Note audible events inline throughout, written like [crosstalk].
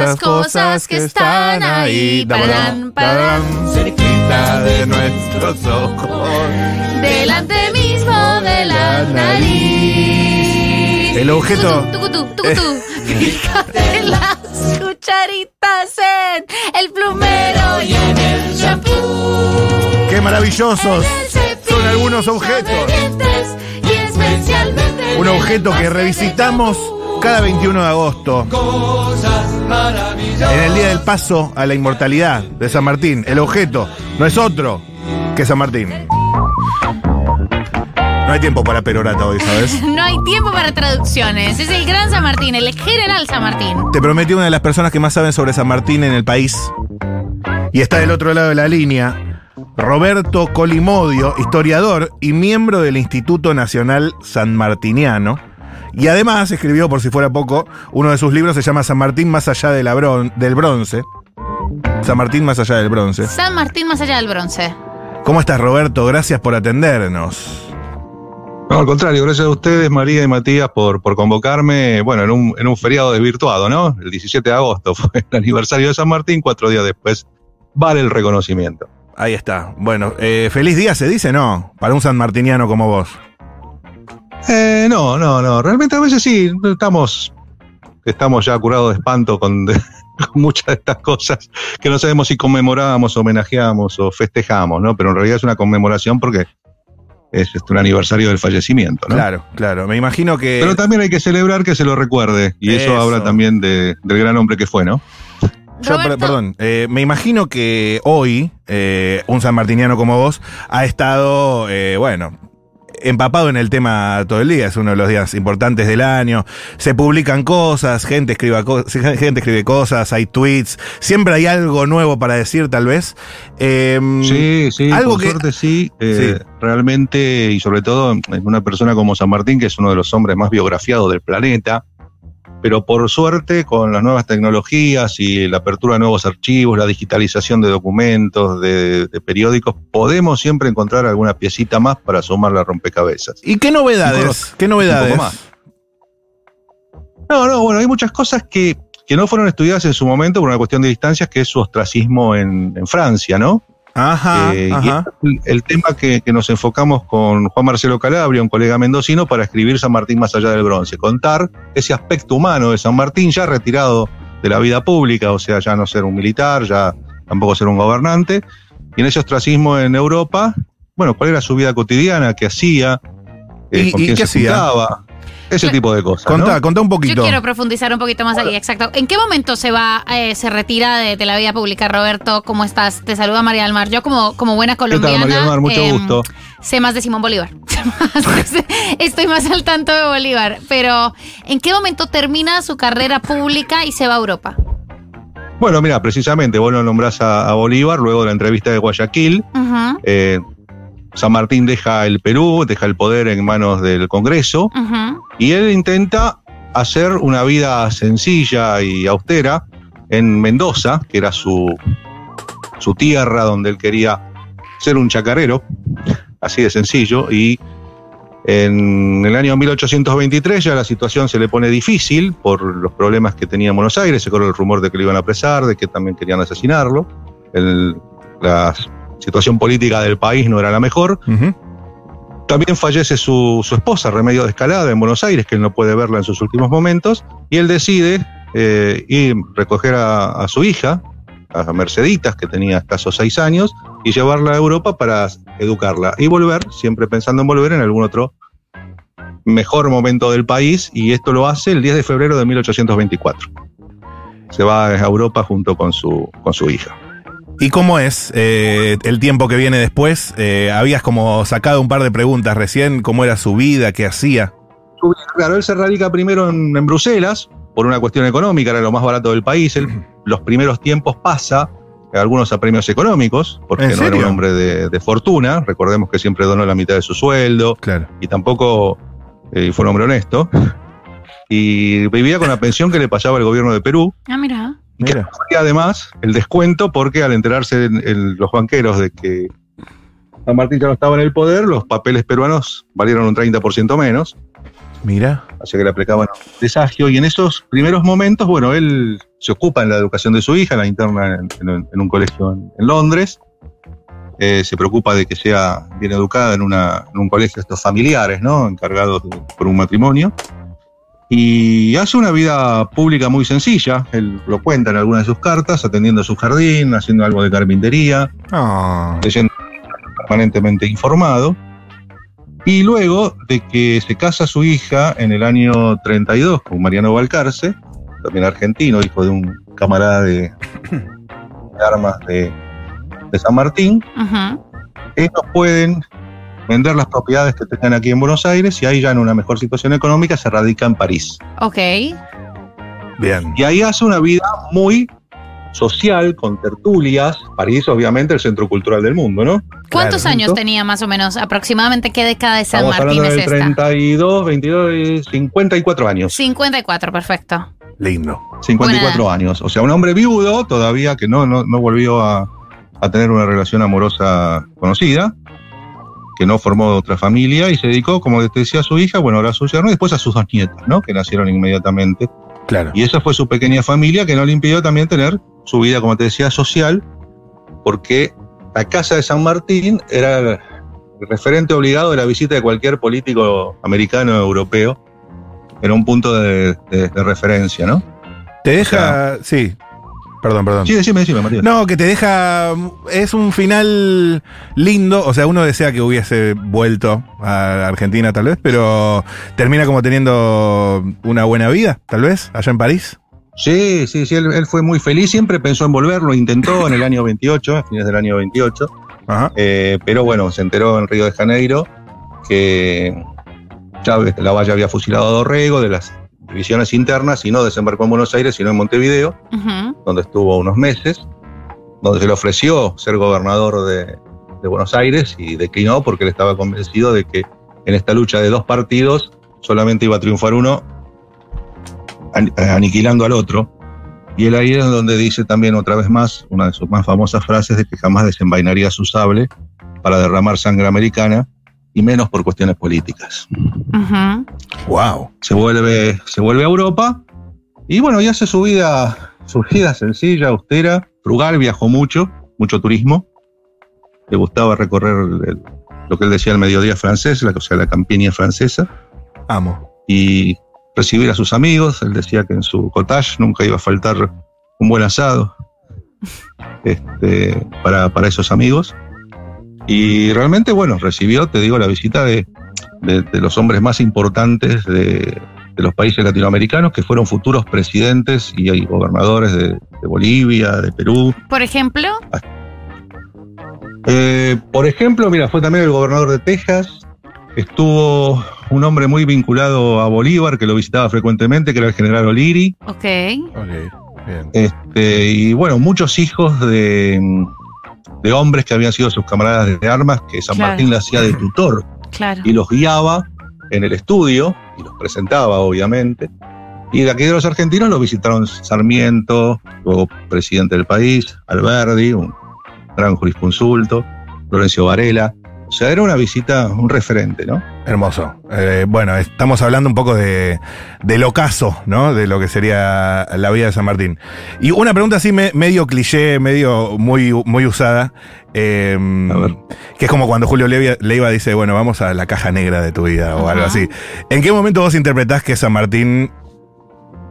esas cosas que están ahí. Pararán, pararán, cerquita de nuestros ojos. delante mismo de la nariz. El objeto-. [laughs] Fíjate las cucharitas en el plumero y en el shampoo. ¡Qué maravillosos! Son algunos objetos. dientes y especialmente Un objeto que revisitamos. Cada 21 de agosto. En el día del paso a la inmortalidad de San Martín. El objeto no es otro que San Martín. No hay tiempo para perorata hoy, ¿sabes? [laughs] No hay tiempo para traducciones. Es el gran San Martín, el general San Martín. Te prometí una de las personas que más saben sobre San Martín en el país. Y está del otro lado de la línea. Roberto Colimodio, historiador y miembro del Instituto Nacional San Martiniano. Y además escribió, por si fuera poco, uno de sus libros se llama San Martín más allá de la bron- del bronce. San Martín más allá del bronce. San Martín más allá del bronce. ¿Cómo estás, Roberto? Gracias por atendernos. No, al contrario, gracias a ustedes, María y Matías, por, por convocarme, bueno, en un, en un feriado desvirtuado, ¿no? El 17 de agosto [laughs] fue el aniversario de San Martín, cuatro días después vale el reconocimiento. Ahí está. Bueno, eh, feliz día se dice, ¿no? Para un sanmartiniano como vos. Eh, no, no, no, realmente a veces sí, estamos, estamos ya curados de espanto con, [laughs] con muchas de estas cosas que no sabemos si conmemoramos, homenajeamos o festejamos, ¿no? Pero en realidad es una conmemoración porque es este, un aniversario del fallecimiento, ¿no? Claro, claro. Me imagino que. Pero también hay que celebrar que se lo recuerde, y eso, Eso. habla también de- del gran hombre que fue, ¿no? Yo, perdón, eh, me imagino que hoy eh, un sanmartiniano como vos ha estado, eh, bueno, empapado en el tema todo el día. Es uno de los días importantes del año. Se publican cosas, gente escribe, co- gente escribe cosas, hay tweets. Siempre hay algo nuevo para decir, tal vez. Em, Sí, sí, algo por que- suerte sí, eh, Sí. realmente, y sobre todo en una persona como San Martín, que es uno de los hombres más biografiados del planeta, pero por suerte con las nuevas tecnologías y la apertura de nuevos archivos, la digitalización de documentos, de, de periódicos, podemos siempre encontrar alguna piecita más para sumar la rompecabezas. ¿Y qué novedades? ¿Qué novedades? un poco más. No, no, bueno, hay muchas cosas que, que no fueron estudiadas en su momento por una cuestión de distancias, que es su ostracismo en, en Francia, ¿no? Ajá, Eh, y ajá. el, el tema que, que nos enfocamos con Juan Marcelo Calabria, un colega mendocino, para escribir San Martín más allá del bronce, contar ese aspecto humano de San Martín ya retirado de la vida pública, o sea, ya no ser un militar, ya tampoco ser un gobernante, y en ese ostracismo en Europa, bueno, cuál era su vida cotidiana, qué hacía, eh, ¿Y- con y quién qué se hacía? juntaba, ese Yo- tipo de cosas. ¿no? Contá, contá un Yo poquito. quiero profundizar un poquito más ahí, exacto. ¿En qué momento se va, eh, se retira de, de la vida pública, Roberto? ¿Cómo estás? Te saluda María del Mar. Yo como, como buena ¿Qué tal, colombiana. María del Mar? Mucho em, gusto. [laughs] Sé más de Simón Bolívar. Estoy más al tanto de Bolívar. Pero, ¿en qué momento termina su carrera pública y se va a Europa? Bueno, mira, precisamente vos lo nombrás a, a Bolívar luego de la entrevista de Guayaquil. Eh, San Martín deja el Perú, deja el poder en manos del Congreso y él intenta hacer una vida sencilla y austera en Mendoza, que era su, su tierra donde él quería ser un chacarero, así de sencillo, y en el año 1823 ya la situación se le pone difícil por los problemas que tenía en Buenos Aires, se corre el rumor de que lo iban a apresar, de que también querían asesinarlo, El- la situación política del país no era la mejor, también fallece su, su esposa, Remedio de Escalada, en Buenos Aires, que él no puede verla en sus últimos momentos, y él decide eh, ir recoger a, a su hija, a Merceditas, que tenía escasos seis años, y llevarla a Europa para educarla y volver, siempre pensando en volver en algún otro mejor momento del país, y esto lo hace el 10 de febrero de 1824. Se va a Europa junto con su, con su hija. ¿Y cómo es eh, el tiempo que viene después? Eh, habías como sacado un par de preguntas recién, cómo era su vida, qué hacía. Claro, él se radica primero en, en Bruselas por una cuestión económica, era lo más barato del país. Él, los primeros tiempos pasa algunos a premios económicos, porque ¿En no era un hombre de, de fortuna. Recordemos que siempre donó la mitad de su sueldo Claro. y tampoco eh, fue un hombre honesto. Y vivía con la pensión que le pasaba el gobierno de Perú. Ah, mira. Mira. Y además el descuento porque al enterarse en- en los banqueros de que San Martín ya no estaba en el poder, los papeles peruanos valieron un 30% menos, Mira. así que le aplicaban desagio. Y en esos primeros momentos, bueno, él se ocupa en la educación de su hija, la interna en, en- en un colegio en, en Londres. Eh, se preocupa de que sea bien educada en, una- en un colegio de estos familiares, ¿no? Encargados de- por un matrimonio. Y hace una vida pública muy sencilla. Él lo cuenta en algunas de sus cartas, atendiendo su jardín, haciendo algo de carpintería, Ah, leyendo permanentemente informado. Y luego de que se casa su hija en el año 32 con Mariano Balcarce, también argentino, hijo de un camarada de, [laughs] de armas de, de San Martín, ellos pueden vender las propiedades que tengan aquí en Buenos Aires y ahí ya en una mejor situación económica se radica en París. Ok. bien. Y ahí hace una vida muy social, con tertulias. París, obviamente, el centro cultural del mundo, ¿no? ¿Cuántos Claro. años tenía más o menos? Aproximadamente qué década de San Estamos Martín hablando es del esta? 32, 22, 54 años. 54, perfecto. Lindo. 54 años. O sea, un hombre viudo todavía que no, no, no volvió a, a tener una relación amorosa conocida, que no formó otra familia y se dedicó, como te decía, a su hija, bueno, ahora a su yerno y después a sus dos nietas, ¿no? Que nacieron inmediatamente. Claro. Y esa fue su pequeña familia que no le impidió también tener su vida, como te decía, social, porque la casa de San Martín era el referente obligado de la visita de cualquier político americano o europeo. Era un punto de, de- de referencia, ¿no? Te deja. sí. Perdón, perdón. Sí, decime, decime, Matías. No, que te deja. Es un final lindo. O sea, uno desea que hubiese vuelto a Argentina, tal vez, pero termina como teniendo una buena vida, tal vez, allá en París. Sí, sí, sí, él, él fue muy feliz, siempre pensó en volver, lo intentó en el año 28, a fines del año 28, Ajá. eh, pero bueno, se enteró en Río de Janeiro que Chávez la Valle había fusilado a Dorrego de las divisiones internas y no desembarcó en Buenos Aires, sino en Montevideo, Ujú. donde estuvo unos meses, donde se le ofreció ser gobernador de, de Buenos Aires y declinó porque él estaba convencido de que en esta lucha de dos partidos solamente iba a triunfar uno an- aniquilando al otro. Y él ahí es donde dice también otra vez más una de sus más famosas frases de que jamás desenvainaría su sable para derramar sangre americana y menos por cuestiones políticas. Ujú. Wow. Se vuelve, se vuelve a Europa y bueno, y hace su vida, su vida sencilla, austera, frugal, viajó mucho, mucho turismo. Le gustaba recorrer el- lo que él decía el mediodía francés, la, o sea, la campiña francesa, Amo. y recibir a sus amigos. Él decía que en su cottage nunca iba a faltar un buen asado [laughs] este, para, para esos amigos. Y realmente, bueno, recibió, te digo, la visita de, de- de los hombres más importantes de, de los países latinoamericanos, que fueron futuros presidentes y hay gobernadores de, de Bolivia, de Perú. Por ejemplo, Eh, por ejemplo, mira, fue también el gobernador de Texas. Estuvo un hombre muy vinculado a Bolívar, que lo visitaba frecuentemente, que era el general O'Leary. ok. Ok. Bien. Este, y bueno, muchos hijos de, de hombres que habían sido sus camaradas de armas, que San Claro. Martín le hacía de tutor Y los guiaba en el estudio y los presentaba, obviamente. Y de aquí de los argentinos lo visitaron Sarmiento, luego presidente del país, Alberdi, un gran jurisconsulto, Florencio Varela. O sea, era una visita, un referente, ¿no? Hermoso. Eh, bueno, estamos hablando un poco de, del ocaso, ¿no? De lo que sería la vida de San Martín. Y una pregunta así me- medio cliché, medio muy, muy usada. eh, A ver. Que es como cuando Julio Leiva, Leiva dice, bueno, vamos a la caja negra de tu vida o algo así. ¿En qué momento vos interpretás que San Martín,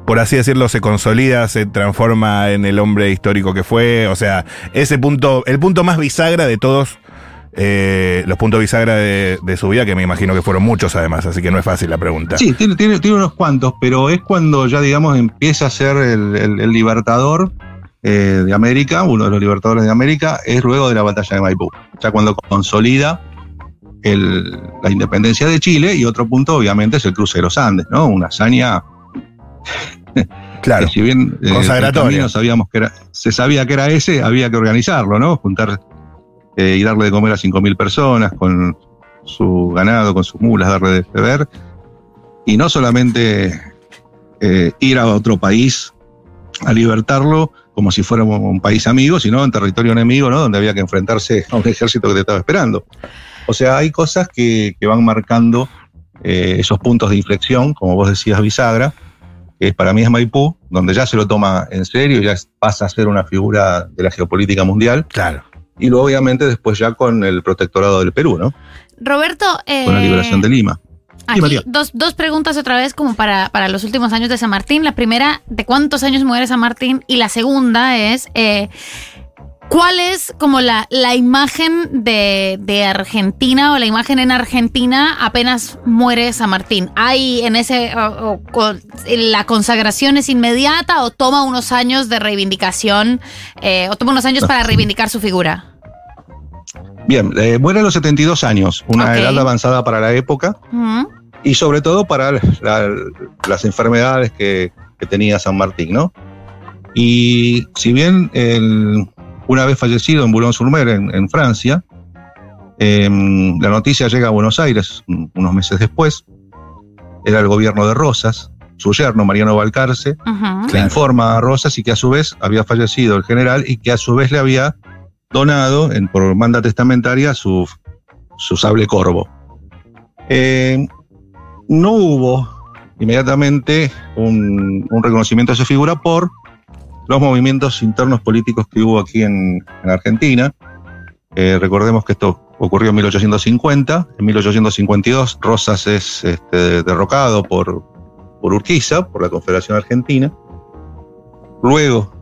por así decirlo, se consolida, se transforma en el hombre histórico que fue? O sea, ese punto, el punto más bisagra de todos eh, los puntos bisagra de, de su vida, que me imagino que fueron muchos además, así que no es fácil la pregunta. Sí, tiene, tiene, tiene unos cuantos, pero es cuando ya, digamos, empieza a ser el, el- el libertador eh, de América, uno de los libertadores de América, es luego de la batalla de Maipú. Ya cuando consolida el- la independencia de Chile, y otro punto, obviamente, es el cruce de los Andes, ¿no? Una hazaña [laughs] Claro. que si bien eh, Consagratoria. sabíamos que era, se sabía que era ese, había que organizarlo, ¿no? Juntar eh, y darle de comer a 5.000 personas con su ganado, con sus mulas, darle de beber. Y no solamente eh, ir a otro país a libertarlo, como si fuera un país amigo, sino en territorio enemigo, ¿no? Donde había que enfrentarse a un ejército que te estaba esperando. O sea, hay cosas que, que van marcando eh, esos puntos de inflexión, como vos decías, Bisagra, que para mí es Maipú, donde ya se lo toma en serio, ya pasa a ser una figura de la geopolítica mundial. Claro. Y luego, obviamente, después ya con el protectorado del Perú, ¿no? Roberto, eh, Con la liberación de Lima. aquí dos, dos preguntas otra vez como para, para los últimos años de San Martín. La primera, ¿de cuántos años muere San Martín? Y la segunda es, eh, ¿cuál es como la, la imagen de, de Argentina o la imagen en Argentina apenas muere San Martín? ¿Hay en ese, o- la consagración es inmediata o toma unos años de reivindicación eh, o toma unos años para reivindicar su figura? Bien, eh, muere a los 72 años, una edad avanzada para la época y sobre todo para la- las enfermedades que, que tenía San Martín, ¿no? Y si bien el- una vez fallecido en Boulogne-sur-Mer, en, en Francia, em, la noticia llega a Buenos Aires un- unos meses después, era el gobierno de Rosas, su yerno Mariano Balcarce, le informa a Rosas y que a su vez había fallecido el general y que a su vez le había donado en, por manda testamentaria su, su sable corvo. Eh, no hubo inmediatamente un, un reconocimiento de su figura por los movimientos internos políticos que hubo aquí en, en Argentina. Eh, recordemos que esto ocurrió en 1850. En 1852 Rosas es este, derrocado por, por Urquiza, por la Confederación Argentina. Luego,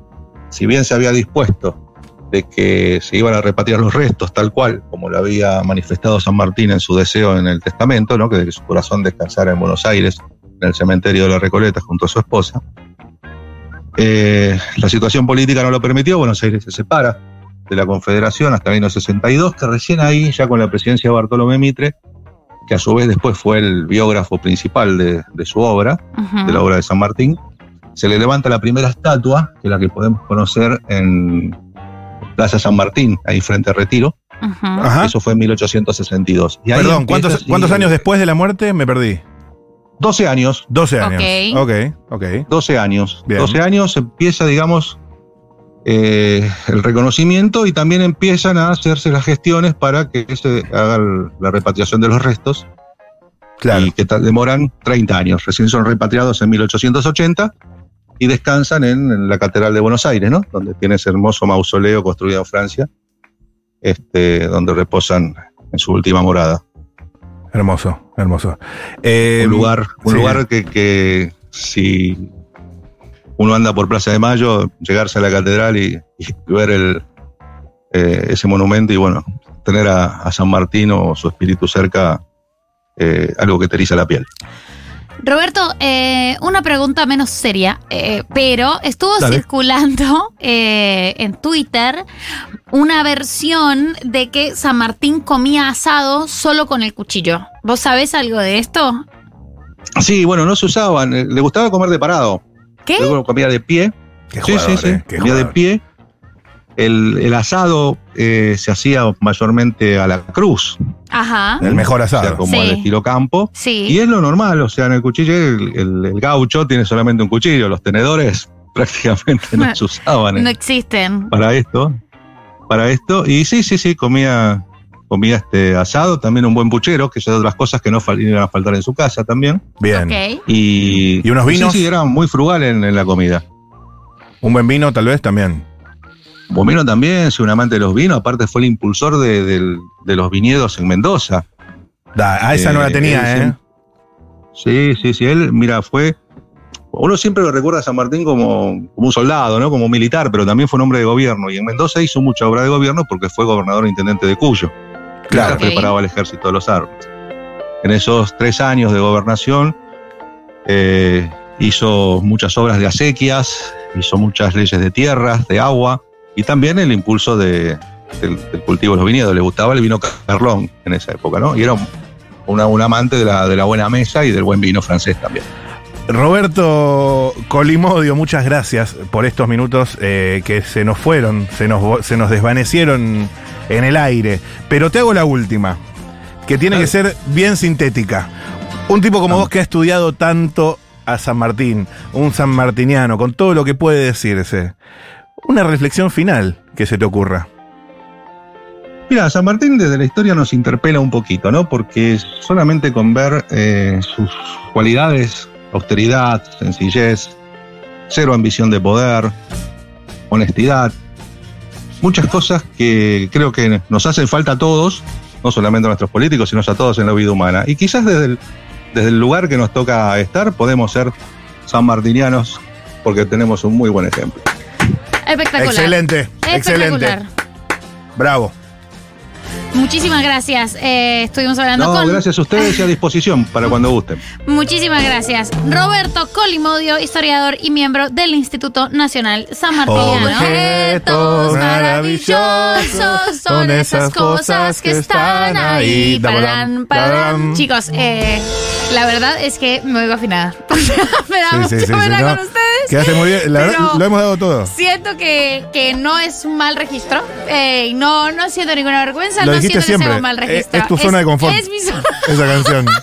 si bien se había dispuesto de que se iban a repatriar los restos, tal cual como lo había manifestado San Martín en su deseo en el testamento, ¿no? que, de que su corazón descansara en Buenos Aires, en el cementerio de la Recoleta, junto a su esposa. Eh, la situación política no lo permitió, Buenos Aires se separa de la Confederación hasta el año 62, que recién ahí, ya con la presidencia de Bartolomé Mitre, que a su vez después fue el biógrafo principal de, de su obra, de la obra de San Martín, se le levanta la primera estatua, que es la que podemos conocer en Plaza San Martín, ahí frente a Retiro. Ajá. Eso fue en 1862. Y Perdón, ¿cuántos, sí, ¿cuántos años después de la muerte? Me perdí. 12 años. 12 años. Ok. Ok, ok. 12 años. Bien. 12 años empieza, digamos, eh, el reconocimiento y también empiezan a hacerse las gestiones para que se haga el- la repatriación de los restos Claro. y que demoran 30 años. Recién son repatriados en 1880 y descansan en, en la Catedral de Buenos Aires, ¿no? Donde tiene ese hermoso mausoleo construido en Francia, este, donde reposan en su última morada. Hermoso, hermoso. Eh, un lugar, un sí. lugar que, que si uno anda por Plaza de Mayo, llegarse a la catedral y, y ver el, eh, ese monumento y bueno, tener a, a San Martín o su espíritu cerca, eh, algo que te eriza la piel. Roberto, eh, una pregunta menos seria, eh, pero estuvo Dale. circulando eh, en Twitter una versión de que San Martín comía asado solo con el cuchillo. ¿Vos sabés algo de esto? Sí, bueno, no se usaban, eh, le gustaba comer de parado, ¿Qué? luego comía de pie, qué sí, jugador, sí, sí, eh, comía de pie. El, el asado eh, se hacía mayormente a la cruz, Ajá. El mejor o sea, asado. como Sí. al estilo campo. Y Sí. es lo normal, o sea, en el cuchillo, el, el- el gaucho tiene solamente un cuchillo, los tenedores [laughs] prácticamente no se usaban No eh, existen. para esto. Para esto, y sí, sí, sí, comía, comía este asado, también un buen puchero, que de las cosas que no iban a faltar en su casa también. Bien. Y, ¿Y unos vinos? Sí, sí, era muy frugal en, en la comida. Un buen vino, tal vez también. Bomino también, es un amante de los vinos, aparte fue el impulsor de, los viñedos en Mendoza. Da, ah, esa no la Eh, tenía, él ¿eh? Sí, sí, sí. Él, mira, fue. Uno siempre lo recuerda a San Martín como, como un soldado, ¿no? Como un militar, pero también fue un hombre de gobierno. Y en Mendoza hizo mucha obra de gobierno porque fue gobernador e intendente de Cuyo. Claro. Mientras preparaba el ejército de los armas. En esos tres años de gobernación eh, hizo muchas obras de acequias, hizo muchas leyes de tierras, de agua y también el impulso de- del, del cultivo de los viñedos. Le gustaba el vino Carlón en esa época, ¿no? Y era un, amante de la, de la buena mesa y del buen vino francés también. Roberto Colimodio, muchas gracias por estos minutos eh, que se nos fueron, se nos, se nos desvanecieron en el aire. Pero te hago la última, que tiene que ser bien sintética. Un tipo como vos que ha estudiado tanto a San Martín, un sanmartiniano, con todo lo que puede decirse. Una reflexión final que se te ocurra. Mira, San Martín desde la historia nos interpela un poquito, ¿no? Porque solamente con ver eh, sus cualidades, austeridad, sencillez, cero ambición de poder, honestidad, muchas cosas que creo que nos hacen falta a todos, no solamente a nuestros políticos, sino a todos en la vida humana. Y quizás desde el, desde el lugar que nos toca estar podemos ser sanmartinianos porque tenemos un muy buen ejemplo. Espectacular. Excelente, excelente. Espectacular. Bravo. Muchísimas gracias. Eh, estuvimos hablando No, con. gracias a ustedes y a disposición para [laughs] cuando gusten. Muchísimas gracias. Roberto Colimodio, historiador y miembro del Instituto Nacional San Martiniano. Objetos maravillosos son esas cosas que están ahí. Pararán, pararán. Chicos, eh, la verdad es que me oigo afinada. [laughs] me da Sí, no. con ustedes. Quedaste muy bien. La verdad, lo hemos dado todo. Siento que, que no es un mal registro. eh, no, no siento ninguna vergüenza. Lo dijiste siempre. mal Es- tu zona de confort. Es mi zona, Esa canción. [laughs]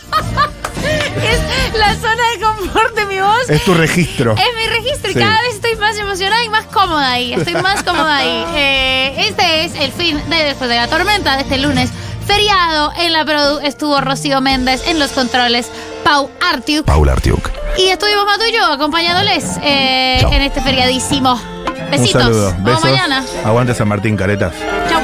es la zona de confort de mi voz. es tu registro. Es mi registro y Sí. cada vez estoy más emocionada y más cómoda ahí. Estoy más cómoda ahí. [laughs] Eh, este es el fin de Después de la Tormenta de este lunes. Feriado en la Produ estuvo Rocío Méndez en los controles, Pau Artiuk. Paula Artiuk. Y estuvimos Mato y yo acompañándoles eh, Chao. en este feriadísimo. Besitos. Un saludo. Besos. mañana. Aguante San Martín, caretas. Chau.